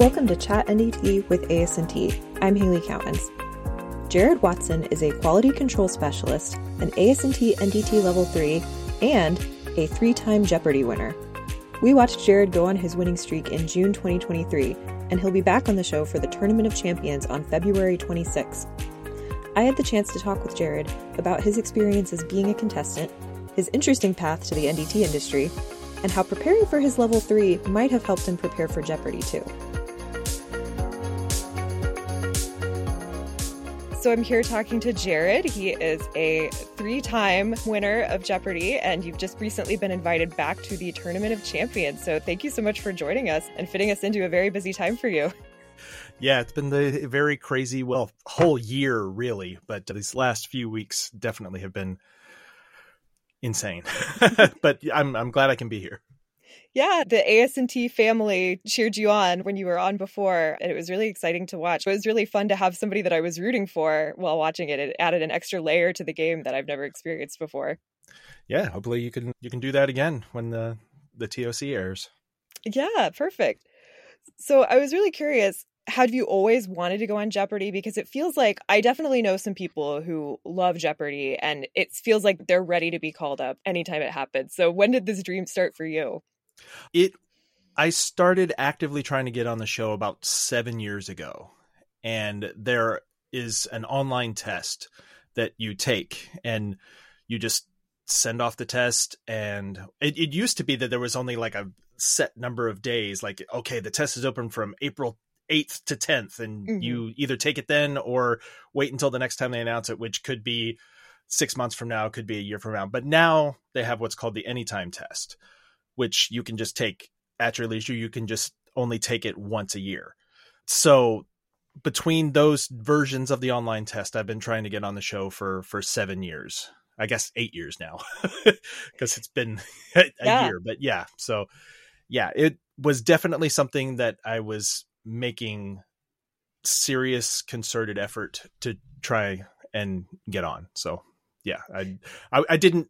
Welcome to Chat NDT with ASNT. I'm Haley Cowens. Jared Watson is a quality control specialist, an ASNT NDT Level 3, and a three-time Jeopardy winner. We watched Jared go on his winning streak in June 2023, and he'll be back on the show for the Tournament of Champions on February 26. I had the chance to talk with Jared about his experience as being a contestant, his interesting path to the NDT industry, and how preparing for his level 3 might have helped him prepare for Jeopardy too. So I'm here talking to Jared. He is a three time winner of Jeopardy, and you've just recently been invited back to the Tournament of Champions. So thank you so much for joining us and fitting us into a very busy time for you. Yeah, it's been the very crazy, well, whole year really, but these last few weeks definitely have been insane. but I'm I'm glad I can be here. Yeah, the ASNT family cheered you on when you were on before, and it was really exciting to watch. It was really fun to have somebody that I was rooting for while watching it. It added an extra layer to the game that I've never experienced before. Yeah, hopefully you can you can do that again when the the TOC airs. Yeah, perfect. So I was really curious, have you always wanted to go on Jeopardy? Because it feels like I definitely know some people who love Jeopardy and it feels like they're ready to be called up anytime it happens. So when did this dream start for you? It I started actively trying to get on the show about 7 years ago. And there is an online test that you take and you just send off the test and it, it used to be that there was only like a set number of days like okay the test is open from april 8th to 10th and mm-hmm. you either take it then or wait until the next time they announce it which could be six months from now could be a year from now but now they have what's called the anytime test which you can just take at your leisure. You can just only take it once a year. So between those versions of the online test, I've been trying to get on the show for for seven years. I guess eight years now because it's been a yeah. year. But yeah, so yeah, it was definitely something that I was making serious concerted effort to try and get on. So yeah, I I, I didn't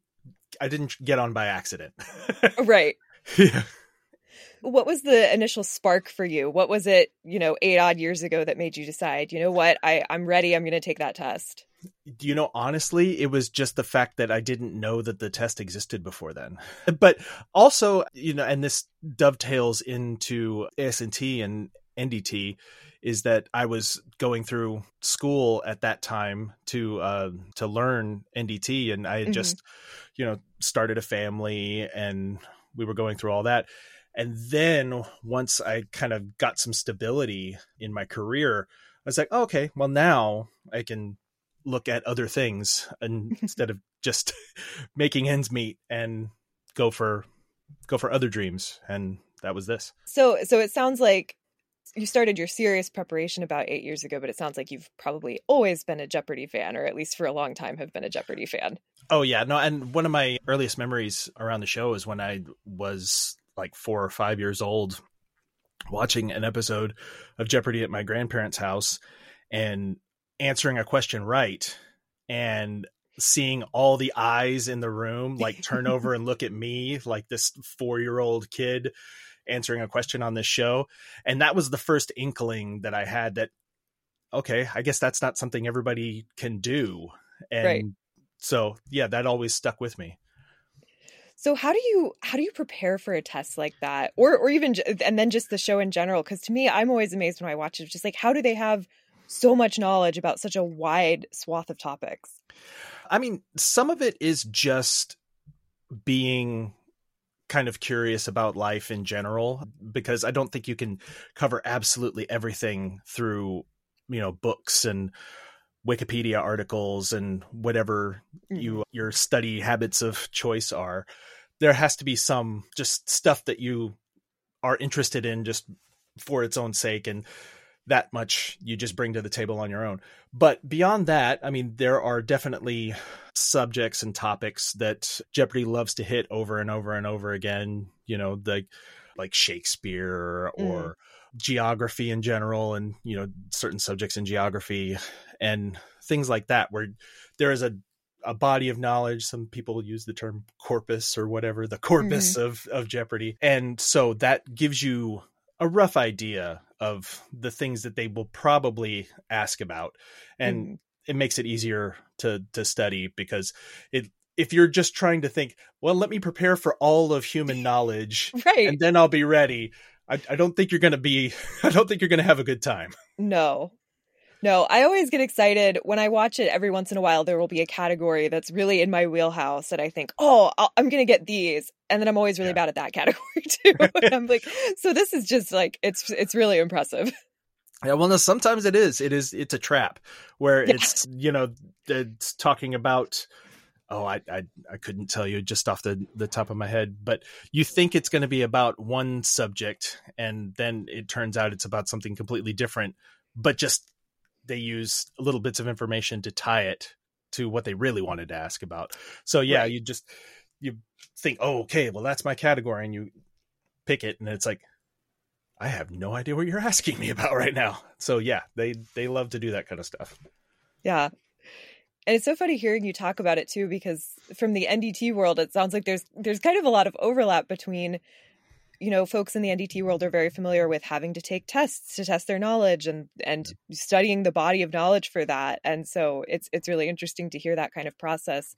I didn't get on by accident. right. Yeah. What was the initial spark for you? What was it, you know, eight odd years ago that made you decide, you know what, I, I'm ready, I'm going to take that test? You know, honestly, it was just the fact that I didn't know that the test existed before then. But also, you know, and this dovetails into ASNT and NDT is that I was going through school at that time to uh, to learn NDT, and I had mm-hmm. just you know started a family, and we were going through all that. And then once I kind of got some stability in my career, I was like, oh, okay, well now I can look at other things and instead of just making ends meet and go for go for other dreams and that was this. So so it sounds like you started your serious preparation about eight years ago, but it sounds like you've probably always been a Jeopardy fan, or at least for a long time have been a Jeopardy fan. Oh yeah, no, and one of my earliest memories around the show is when I was like four or five years old, watching an episode of Jeopardy at my grandparents' house and answering a question right, and seeing all the eyes in the room like turn over and look at me like this four year old kid answering a question on this show. And that was the first inkling that I had that, okay, I guess that's not something everybody can do. And right. so, yeah, that always stuck with me. So how do you how do you prepare for a test like that, or or even and then just the show in general? Because to me, I'm always amazed when I watch it. Just like how do they have so much knowledge about such a wide swath of topics? I mean, some of it is just being kind of curious about life in general because I don't think you can cover absolutely everything through, you know, books and Wikipedia articles and whatever you mm-hmm. your study habits of choice are. There has to be some just stuff that you are interested in just for its own sake and that much you just bring to the table on your own. But beyond that, I mean, there are definitely subjects and topics that Jeopardy loves to hit over and over and over again. You know, the like Shakespeare or mm. geography in general, and you know, certain subjects in geography and things like that, where there is a a body of knowledge. Some people use the term corpus or whatever, the corpus mm. of of Jeopardy, and so that gives you a rough idea of the things that they will probably ask about and mm-hmm. it makes it easier to to study because it if you're just trying to think well let me prepare for all of human knowledge right. and then i'll be ready i, I don't think you're going to be i don't think you're going to have a good time. No no, I always get excited when I watch it. Every once in a while, there will be a category that's really in my wheelhouse that I think, oh, i am going to get these, and then I'm always really yeah. bad at that category too. I'm like, so this is just like it's it's really impressive. Yeah, well, no, sometimes it is. It is. It's a trap where yeah. it's you know it's talking about. Oh, I, I I couldn't tell you just off the the top of my head, but you think it's going to be about one subject, and then it turns out it's about something completely different, but just they use little bits of information to tie it to what they really wanted to ask about. So yeah, right. you just you think, oh, okay, well that's my category, and you pick it, and it's like, I have no idea what you're asking me about right now. So yeah, they they love to do that kind of stuff. Yeah. And it's so funny hearing you talk about it too, because from the NDT world, it sounds like there's there's kind of a lot of overlap between you know folks in the ndt world are very familiar with having to take tests to test their knowledge and and studying the body of knowledge for that. And so it's it's really interesting to hear that kind of process.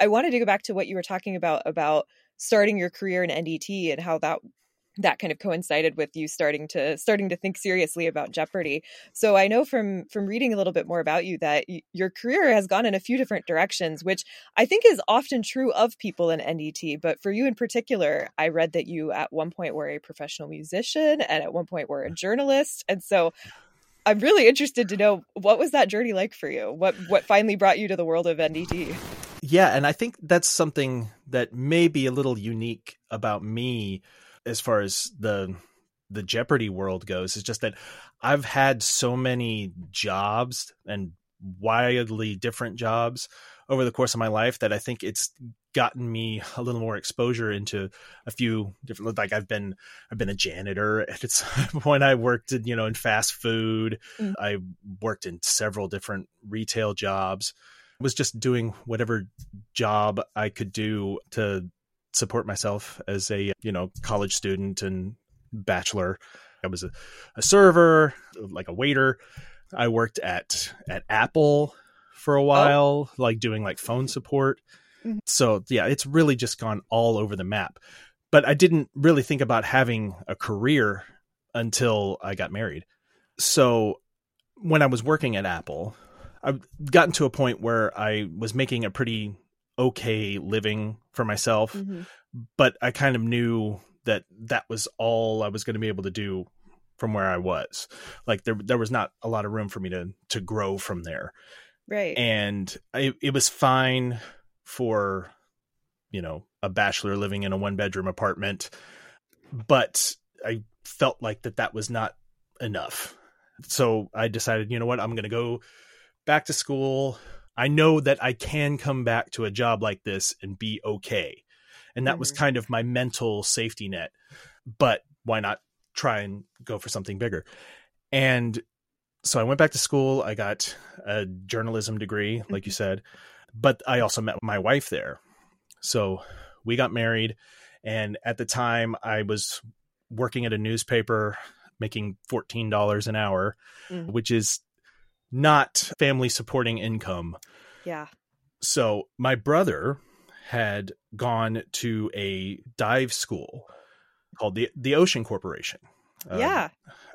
I wanted to go back to what you were talking about about starting your career in ndt and how that that kind of coincided with you starting to starting to think seriously about jeopardy. So i know from from reading a little bit more about you that y- your career has gone in a few different directions which i think is often true of people in ndt but for you in particular i read that you at one point were a professional musician and at one point were a mm. journalist and so i'm really interested to know what was that journey like for you? What what finally brought you to the world of ndt yeah and i think that's something that may be a little unique about me as far as the the Jeopardy world goes is just that I've had so many jobs and wildly different jobs over the course of my life that I think it's gotten me a little more exposure into a few different like I've been I've been a janitor at its point I worked in you know in fast food mm. I worked in several different retail jobs I was just doing whatever job I could do to support myself as a you know college student and bachelor. I was a, a server, like a waiter. I worked at at Apple for a oh. while, oh. like doing like phone support. Mm-hmm. So yeah, it's really just gone all over the map. But I didn't really think about having a career until I got married. So when I was working at Apple, I've gotten to a point where I was making a pretty okay living for myself, mm-hmm. but I kind of knew that that was all I was going to be able to do from where I was. Like there there was not a lot of room for me to to grow from there. Right. And I, it was fine for you know, a bachelor living in a one bedroom apartment, but I felt like that that was not enough. So I decided, you know what, I'm going to go back to school, I know that I can come back to a job like this and be okay. And that mm-hmm. was kind of my mental safety net. But why not try and go for something bigger? And so I went back to school. I got a journalism degree, like you mm-hmm. said, but I also met my wife there. So we got married. And at the time, I was working at a newspaper making $14 an hour, mm-hmm. which is not family supporting income. Yeah. So my brother had gone to a dive school called the the Ocean Corporation. Uh, yeah.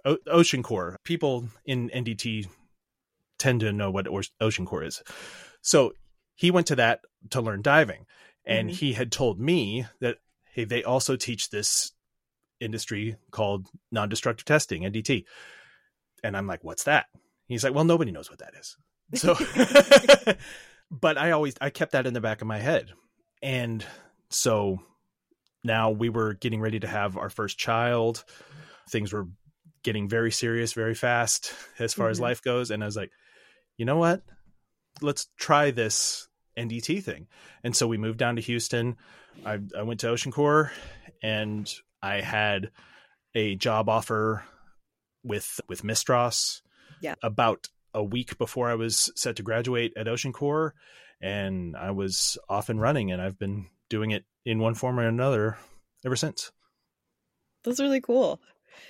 O- Ocean Corps. People in NDT tend to know what Ocean Corps is. So he went to that to learn diving, and mm-hmm. he had told me that hey, they also teach this industry called non-destructive testing NDT. And I'm like, what's that? He's like, well, nobody knows what that is. So, but I always, I kept that in the back of my head. And so now we were getting ready to have our first child. Things were getting very serious very fast as far mm-hmm. as life goes. And I was like, you know what? Let's try this NDT thing. And so we moved down to Houston. I, I went to Ocean Corps and I had a job offer with with Mistras yeah. about a week before I was set to graduate at Ocean Corps, and I was off and running, and I've been doing it in one form or another ever since. That's really cool.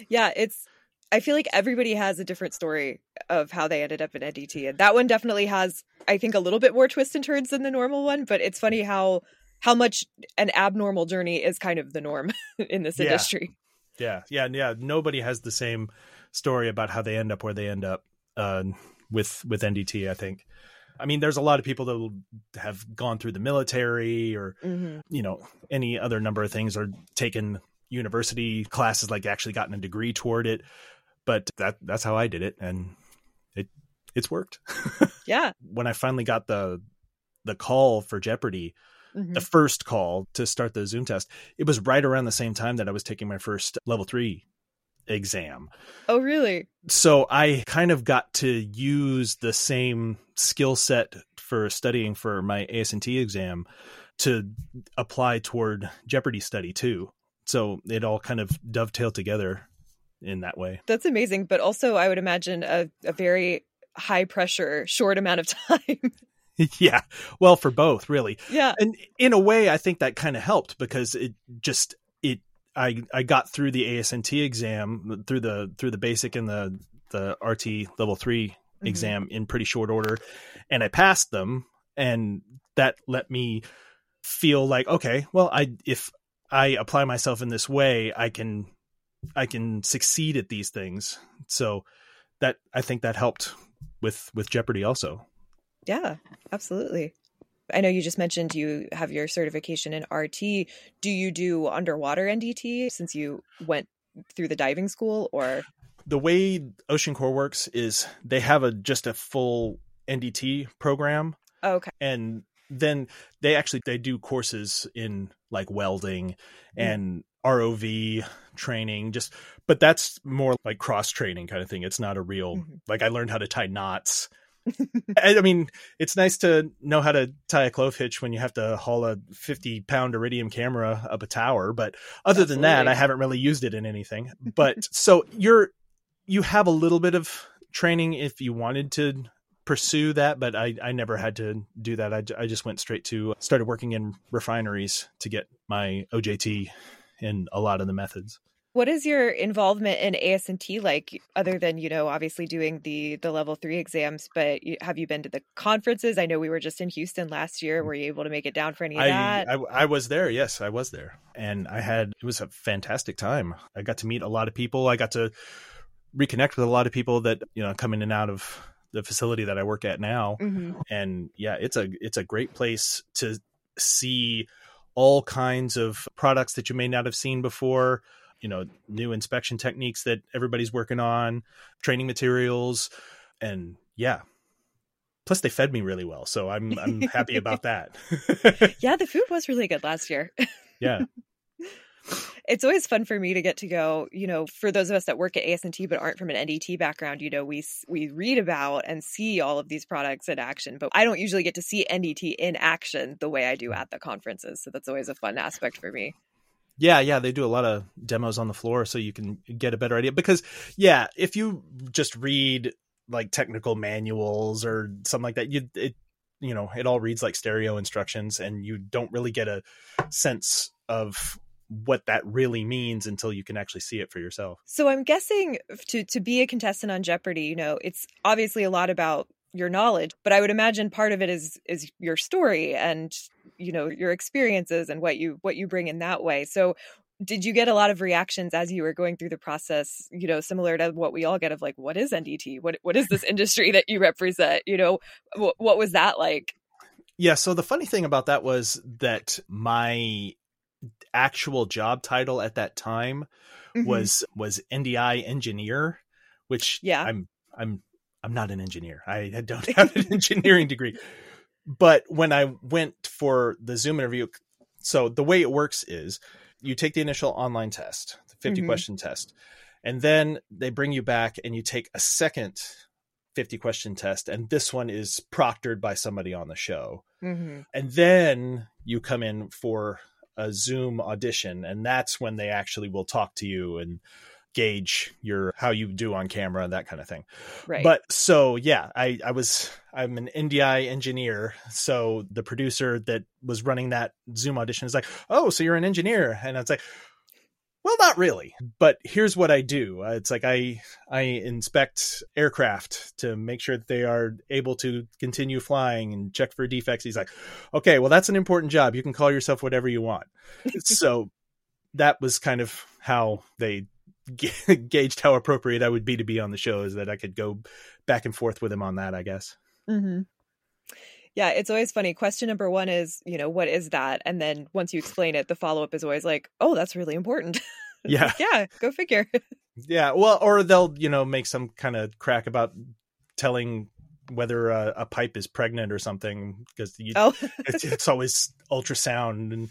Yeah, it's I feel like everybody has a different story of how they ended up in NDT. And that one definitely has, I think, a little bit more twists and turns than the normal one. But it's funny how how much an abnormal journey is kind of the norm in this Yeah. industry. Yeah, yeah, yeah. Nobody has the same story about how they end up where they end up uh, with with NDT. I think. I mean, there's a lot of people that have gone through the military or hmm you know any other number of things or taken university classes, like actually gotten a degree toward it. But that that's how I did it, and it it's worked. Yeah. when I finally got the the call for Jeopardy, Mhm. the first call to start the Zoom test, it was right around the same time that I was taking my first level three exam. Oh, really? So I kind of got to use the same skill set for studying for my ASNT exam to apply toward Jeopardy study too. So it all kind of dovetailed together in that way. That's amazing. But also, I would imagine a, a very high pressure, short amount of time. yeah. Well, for both, really. yeah. and in a way i think that kind of helped because it just i i got through the asnt exam through the through the basic and the the rt level 3 Mhm. exam in pretty short order and i passed them and that let me feel like okay well i if i apply myself in this way i can i can succeed at these things so that i think that helped with with jeopardy also Yeah, absolutely. I know you just mentioned you have your certification in RT. Do you do underwater NDT since you went through the diving school or the way Ocean Corps works is they have a just a full NDT program oh, okay. and then they actually they do courses in like welding and ROV training just but that's more like cross training kind of thing it's not a real Mhm. like I learned how to tie knots I, I mean it's nice to know how to tie a clove hitch when you have to haul a 50 pound iridium camera up a tower but other than that I haven't really used it in anything but so you're you have a little bit of training if you wanted to pursue that, but I, I never had to do that. I just went straight to started working in refineries to get my OJT in a lot of the methods. What is your involvement in ASNT like other than, you know, obviously doing the the level 3 exams, but you, have you been to the conferences? I know we were just in Houston last year. Were you able to make it down for any of I, that? I I was there. Yes, I was there, and I had it was a fantastic time. I got to meet a lot of people. I got to reconnect with a lot of people that you know come in and out of the facility that I work at now. Mhm. and yeah it's a it's a great place to see all kinds of products that you may not have seen before you know new inspection techniques that everybody's working on training materials and yeah. Plus they fed me really well so i'm i'm happy about that. Yeah, the food was really good last year. yeah. It's always fun for me to get to go you know for those of us that work at asnt but aren't from an ndt background you know we we read about and see all of these products in action but i don't usually get to see ndt in action the way i do hmm. at the conferences so that's always a fun aspect for me Yeah, yeah, they do a lot of demos on the floor so you can get a better idea. Because, yeah, if you just read like technical manuals or something like that, you it you know it all reads like stereo instructions, and you don't really get a sense of what that really means until you can actually see it for yourself. so i'm guessing to to be a contestant on jeopardy you know it's obviously a lot about your knowledge but i would imagine part of it is is your story and you know your experiences and what you what you bring in that way so did you get a lot of reactions as you were going through the process you know similar to what we all get of like what is ndt what what is this industry that you represent you know what, what was that like Yeah, so the funny thing about that was that my actual job title at that time Mhm. was was NDI engineer, which Yeah. I'm I'm I'm not an engineer. I don't have an engineering degree. But when I went for the Zoom interview, so the way it works is you take the initial online test, the 50 Mhm. question test, and then they bring you back and you take a second 50 question test and this one is proctored by somebody on the show Mhm. and then you come in for a zoom audition and that's when they actually will talk to you and gauge your how you do on camera and that kind of thing right but so yeah i i was i'm an ndi engineer so the producer that was running that zoom audition is like oh so you're an engineer and i was like Well, not really, but here's what I do. Uh, it's like I I inspect aircraft to make sure that they are able to continue flying and check for defects. He's like, "Okay, well that's an important job. You can call yourself whatever you want." so that was kind of how they gauged how appropriate I would be to be on the show is that I could go back and forth with him on that, I guess. Mm-hmm. Yeah, it's always funny. Question number one is, you know, what is that? And then once you explain it, the follow up is always like, oh, that's really important. Yeah. like, yeah, go figure. yeah. Well, or they'll, you know, make some kind of crack about telling whether a, a pipe is pregnant or something because oh. it's, it's, always ultrasound and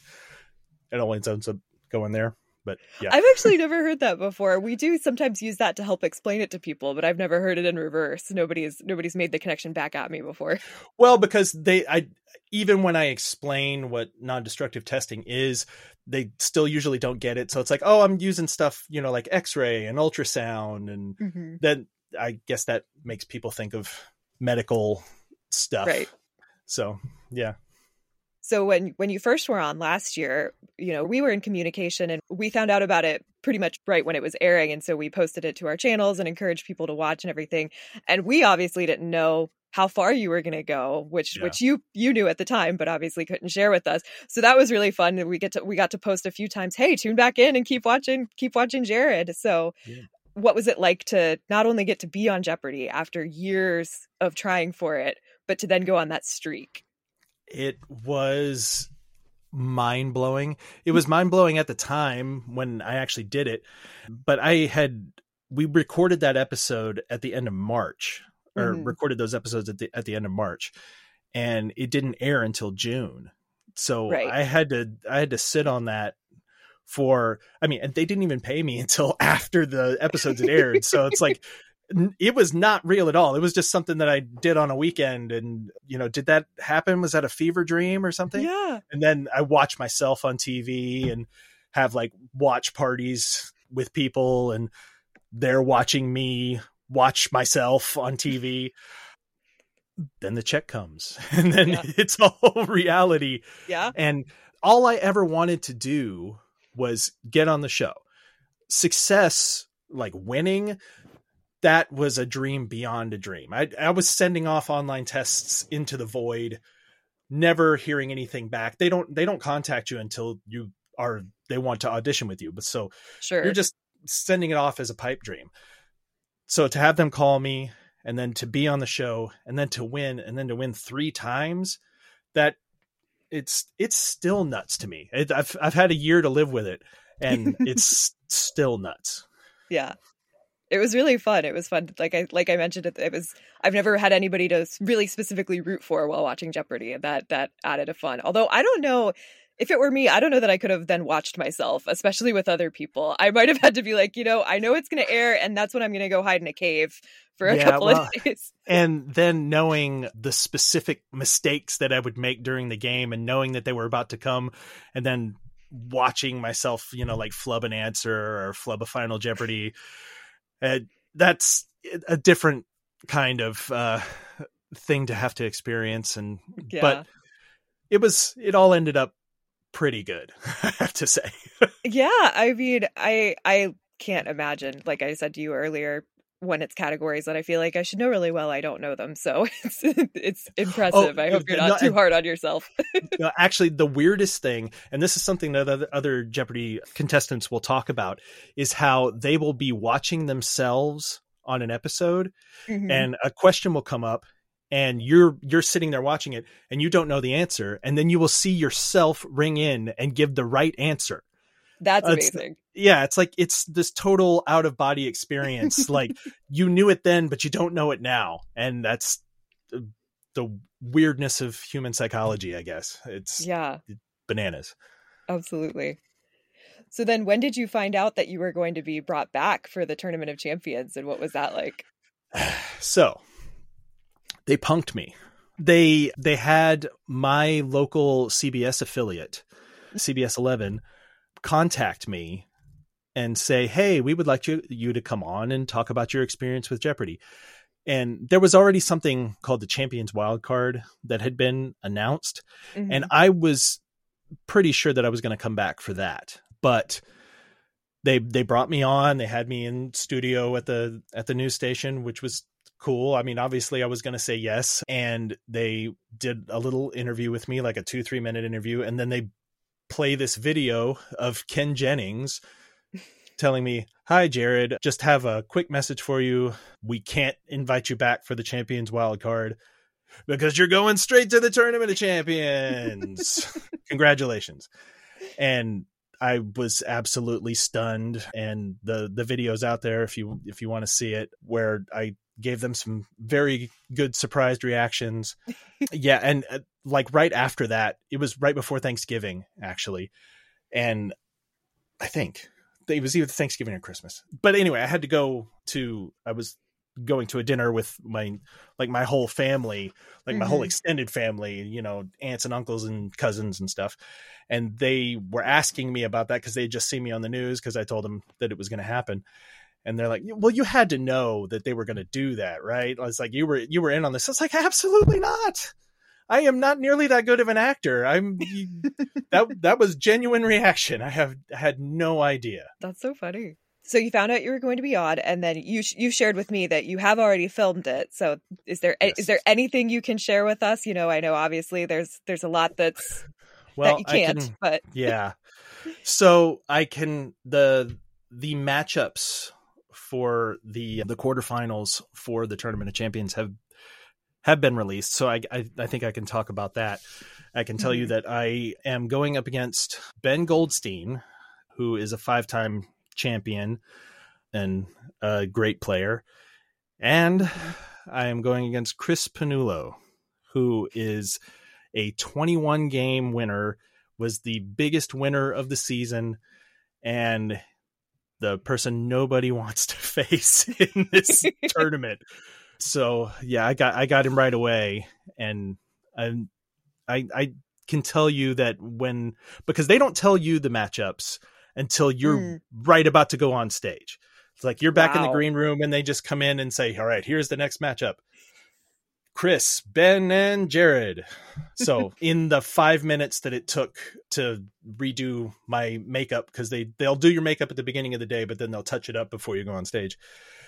it always ends up going there. But yeah, I've actually never heard that before. We do sometimes use that to help explain it to people, but I've never heard it in reverse. Nobody's nobody's made the connection back at me before. Well, because they, I even when I explain what non-destructive testing is, they still usually don't get it. So it's like, oh, I'm using stuff, you know, like X-ray and ultrasound, and mm-hmm. then I guess that makes people think of medical stuff. Right. So yeah so when when you first were on last year you know we were in communication and we found out about it pretty much right when it was airing. And so we posted it to our channels and encouraged people to watch and everything. And we obviously didn't know how far you were going to go which yeah. which you you knew at the time but obviously couldn't share with us. So that was really fun we get to we got to post a few times hey tune back in and keep watching keep watching jared. So yeah. what was it like to not only get to be on jeopardy after years of trying for it but to then go on that streak it was mind blowing. It was mind blowing at the time when I actually did it, but I had we recorded that episode at the end of March or mm-hmm. recorded those episodes at the at the end of March and it didn't air until June. So right. I had to I had to sit on that for I mean, and they didn't even pay me until after the episodes had aired. so it's like it was not real at all. It was just something that I did on a weekend. And, you know, did that happen? Was that a fever dream or something? Yeah. And then I watch myself on TV and have like watch parties with people and they're watching me watch myself on TV. then the check comes and then yeah. it's all reality. Yeah. And all I ever wanted to do was get on the show. Success, like winning, that was a dream beyond a dream. I, I was sending off online tests into the void, never hearing anything back. They don't they don't contact you until you are they want to audition with you. But so sure. you're just sending it off as a pipe dream. So to have them call me and then to be on the show and then to win and then to win three times, that it's it's still nuts to me. It, I've I've had a year to live with it, and it's still nuts. Yeah, it was really fun. It was fun. Like I like I mentioned, it, it was. I've never had anybody to really specifically root for while watching Jeopardy, and that that added a fun. Although I don't know if it were me, I don't know that I could have then watched myself, especially with other people. I might have had to be like, you know, I know it's going to air, and that's when I'm going to go hide in a cave for a yeah, couple well, of days. And then knowing the specific mistakes that I would make during the game, and knowing that they were about to come, and then watching myself, you know, like flub an answer or flub a Final Jeopardy uh, that's a different kind of uh, thing to have to experience and yeah. but it was it all ended up pretty good i have to say yeah i mean i i can't imagine like i said to you earlier when it's categories that I feel like I should know really well, I don't know them. So it's it's impressive. Oh, I hope you're not no, too hard on yourself. no, actually, the weirdest thing, and this is something that other Jeopardy contestants will talk about, is how they will be watching themselves on an episode, mm-hmm. and a question will come up, and you're you're sitting there watching it, and you don't know the answer, and then you will see yourself ring in and give the right answer that's amazing. It's, yeah, it's like it's this total out of body experience. like you knew it then, but you don't know it now, and that's the, the weirdness of human psychology. I guess it's yeah bananas. Absolutely. So then, when did you find out that you were going to be brought back for the Tournament of Champions, and what was that like? so they punked me. They they had my local CBS affiliate, CBS 11, contact me and say, "Hey, we would like you you to come on and talk about your experience with Jeopardy." And there was already something called the Champions Wildcard that had been announced, mm-hmm. and I was pretty sure that I was going to come back for that. But they they brought me on. They had me in studio at the at the news station, which was cool. I mean, obviously, I was going to say yes, and they did a little interview with me, like a two three minute interview, and then they play this video of Ken Jennings telling me, "Hi, Jared, just have a quick message for you. We can't invite you back for the Champions wild card." Because you're going straight to the tournament of champions. Congratulations. And I was absolutely stunned and the the videos out there if you if you want to see it where I gave them some very good surprised reactions. yeah, and uh, like right after that, it was right before Thanksgiving actually. And I think it was either Thanksgiving or Christmas. But anyway, I had to go to I was going to a dinner with my like my whole family, like mm-hmm. my whole mm-hmm. extended family, you know, aunts and uncles and cousins and stuff. And they were asking me about that because they just seen me on the news because I told them that it was going to happen. And they're like, "Well, you had to know that they were going to do that, right?" I was like, "You were you were in on this." It's like, "Absolutely not." I am not nearly that good of an actor. I'm that that was genuine reaction. I have had no idea. That's so funny. So you found out you were going to be on, and then you you shared with me that you have already filmed it. So is there yes. is there anything you can share with us? You know, I know obviously there's there's a lot that's well, that you can't, can, but yeah. So I can the the matchups for the the quarterfinals for the tournament of champions have have been released. So I I, I think I can talk about that. I can tell mm-hmm. you that I am going up against Ben Goldstein, who is a five time champion and a great player. And I am going against Chris Pannullo, who is a 21 game winner, was the biggest winner of the season, and the person nobody wants to face in this tournament. So yeah, I got I got him right away, and I I I can tell you that when because they don't tell you the matchups until you're mm. right about to go on stage. It's like you're back wow. in the green room and they just come in and say, "All right, here's the next matchup." Chris, Ben, and Jared. So, in the five minutes that it took to redo my makeup, because they they'll do your makeup at the beginning of the day, but then they'll touch it up before you go on stage.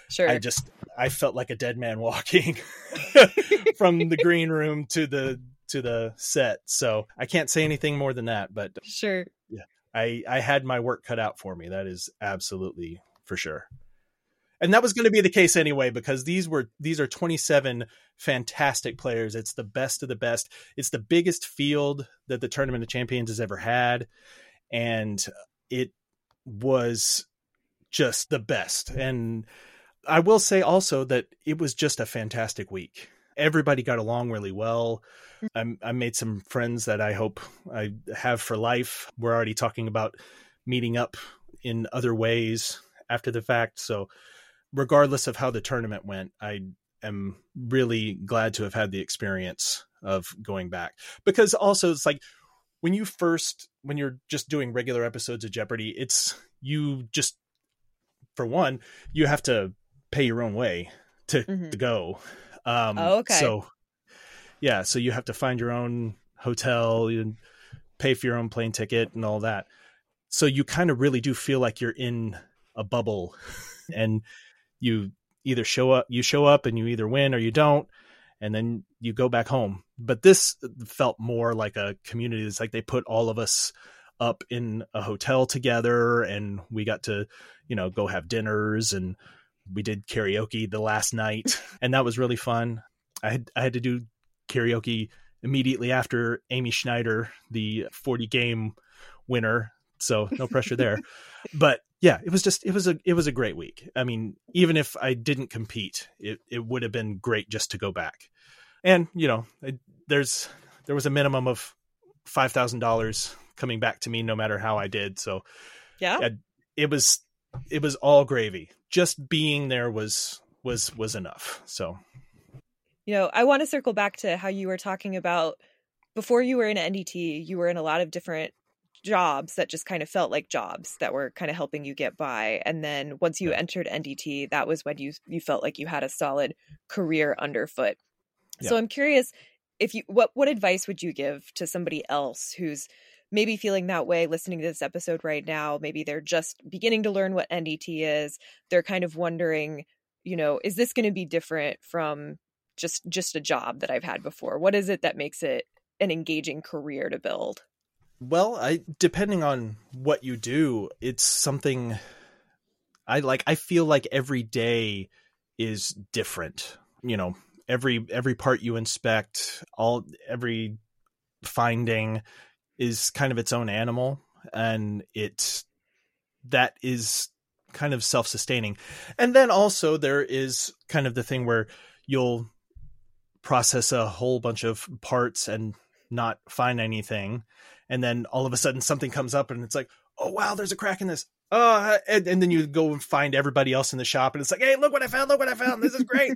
Sure. I just I felt like a dead man walking from the green room to the to the set. So I can't say anything more than that. But sure, yeah, I I had my work cut out for me. That is absolutely for sure. And that was going to be the case anyway because these were these are 27 fantastic players. It's the best of the best. It's the biggest field that the Tournament of Champions has ever had and it was just the best. And I will say also that it was just a fantastic week. Everybody got along really well. I, I made some friends that I hope I have for life. We're already talking about meeting up in other ways after the fact. So, regardless of how the tournament went, I am really glad to have had the experience of going back because also it's like when you first when you're just doing regular episodes of Jeopardy, it's you just for one you have to pay your own way to, mm-hmm. to go. Um, oh, okay. So yeah, so you have to find your own hotel and pay for your own plane ticket and all that. So you kind of really do feel like you're in a bubble and you either show up you show up and you either win or you don't and then you go back home. But this felt more like a community. It's like they put all of us up in a hotel together and we got to, you know, go have dinners and we did karaoke the last night and that was really fun. I had I had to do karaoke immediately after Amy Schneider, the 40 game winner. So no pressure there. but yeah, it was just it was a it was a great week. I mean, even if I didn't compete, it it would have been great just to go back. And you know, there's there was a minimum of five thousand dollars coming back to me no matter how I did. So yeah, it was it was all gravy. Just being there was was was enough. So you know, I want to circle back to how you were talking about before you were in NDT, you were in a lot of different jobs that just kind of felt like jobs that were kind of helping you get by and then once you entered NDT that was when you you felt like you had a solid career underfoot. Yeah. So I'm curious if you what what advice would you give to somebody else who's maybe feeling that way listening to this episode right now. Maybe they're just beginning to learn what NDT is. They're kind of wondering, you know, is this going to be different from just just a job that I've had before? What is it that makes it an engaging career to build? Well, I depending on what you do, it's something I like I feel like every day is different. You know, every every part you inspect, all every finding is kind of its own animal and it that is kind of self-sustaining. And then also there is kind of the thing where you'll process a whole bunch of parts and not find anything and then all of a sudden something comes up and it's like oh wow there's a crack in this oh and, and then you go and find everybody else in the shop and it's like hey look what i found look what i found this is great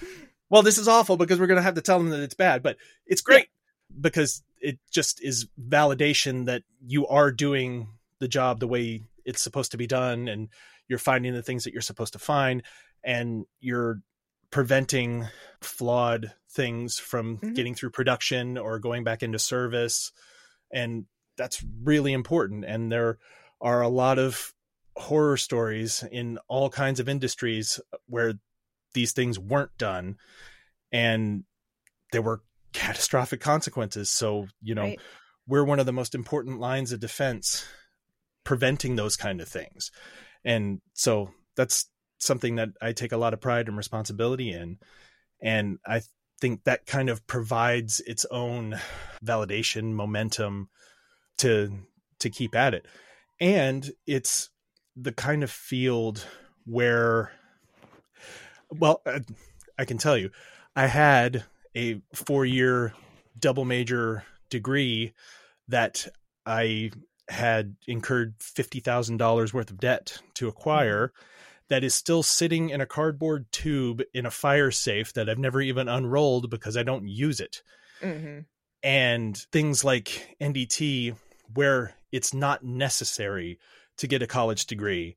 well this is awful because we're going to have to tell them that it's bad but it's great. Because it just is validation that you are doing the job the way it's supposed to be done and you're finding the things that you're supposed to find and you're preventing flawed things from mm-hmm. getting through production or going back into service and that's really important and there are a lot of horror stories in all kinds of industries where these things weren't done and there were catastrophic consequences. So you know right. we're one of the most important lines of defense preventing those kind of things. And so that's something that I take a lot of pride and responsibility in. And I think that kind of provides its own validation momentum to to keep at it. And it's the kind of field where well i can tell you i had a four year double major degree that i had incurred $50,000 worth of debt to acquire mm-hmm that is still sitting in a cardboard tube in a fire safe that I've never even unrolled because I don't use it. Mm-hmm. And things like NDT, where it's not necessary to get a college degree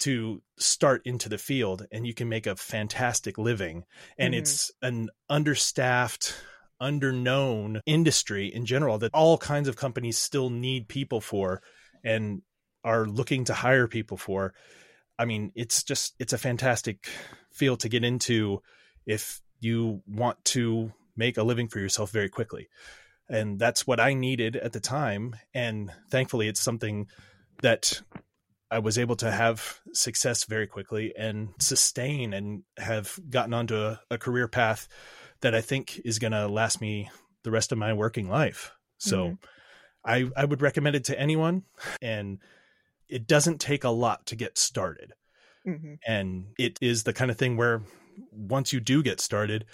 to start into the field and you can make a fantastic living. And mm-hmm. it's an understaffed, underknown industry in general that all kinds of companies still need people for and are looking to hire people for I mean, it's just it's a fantastic field to get into if you want to make a living for yourself very quickly. And that's what I needed at the time. And thankfully, it's something that I was able to have success very quickly and sustain and have gotten onto a, a career path that I think is going to last me the rest of my working life. So mm-hmm. I, I would recommend it to anyone. And it doesn't take a lot to get started. Mm-hmm. And it is the kind of thing where once you do get started,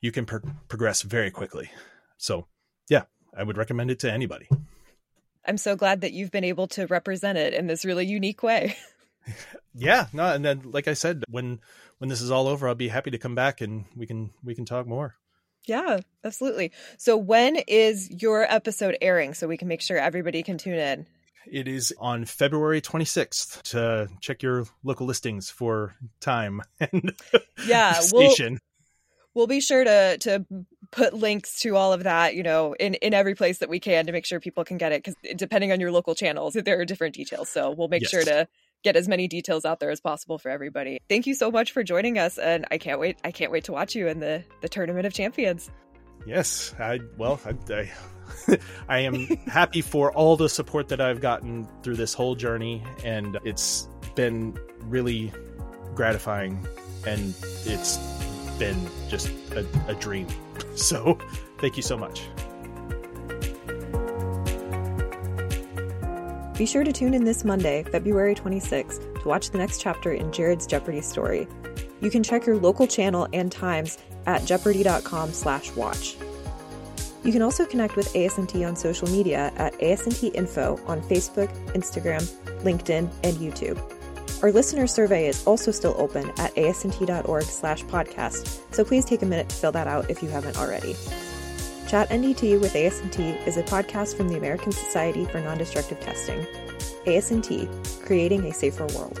you can pro- progress very quickly. So, yeah, I would recommend it to anybody. I'm so glad that you've been able to represent it in this really unique way. yeah, no, and then like I said, when when this is all over, I'll be happy to come back and we can we can talk more. Yeah, absolutely. So when is your episode airing so we can make sure everybody can tune in? It is on February 26th to check your local listings for time and yeah, station. We'll, we'll be sure to to put links to all of that, you know, in in every place that we can to make sure people can get it because depending on your local channels, there are different details. So we'll make yes. sure to get as many details out there as possible for everybody. Thank you so much for joining us and I can't wait I can't wait to watch you in the the Tournament of Champions. Yes, I well, I, I I am happy for all the support that I've gotten through this whole journey, and it's been really gratifying, and it's been just a, a dream. So, thank you so much. Be sure to tune in this Monday, February 26th, to watch the next chapter in Jared's Jeopardy story. You can check your local channel and times at jeopardy.com slash watch. You can also connect with ASNT on social media at ASNT Info on Facebook, Instagram, LinkedIn, and YouTube. Our listener survey is also still open at asnt.org slash podcast, so please take a minute to fill that out if you haven't already. Chat NDT with ASNT is a podcast from the American Society for Non-Destructive Testing. ASNT, creating a safer world.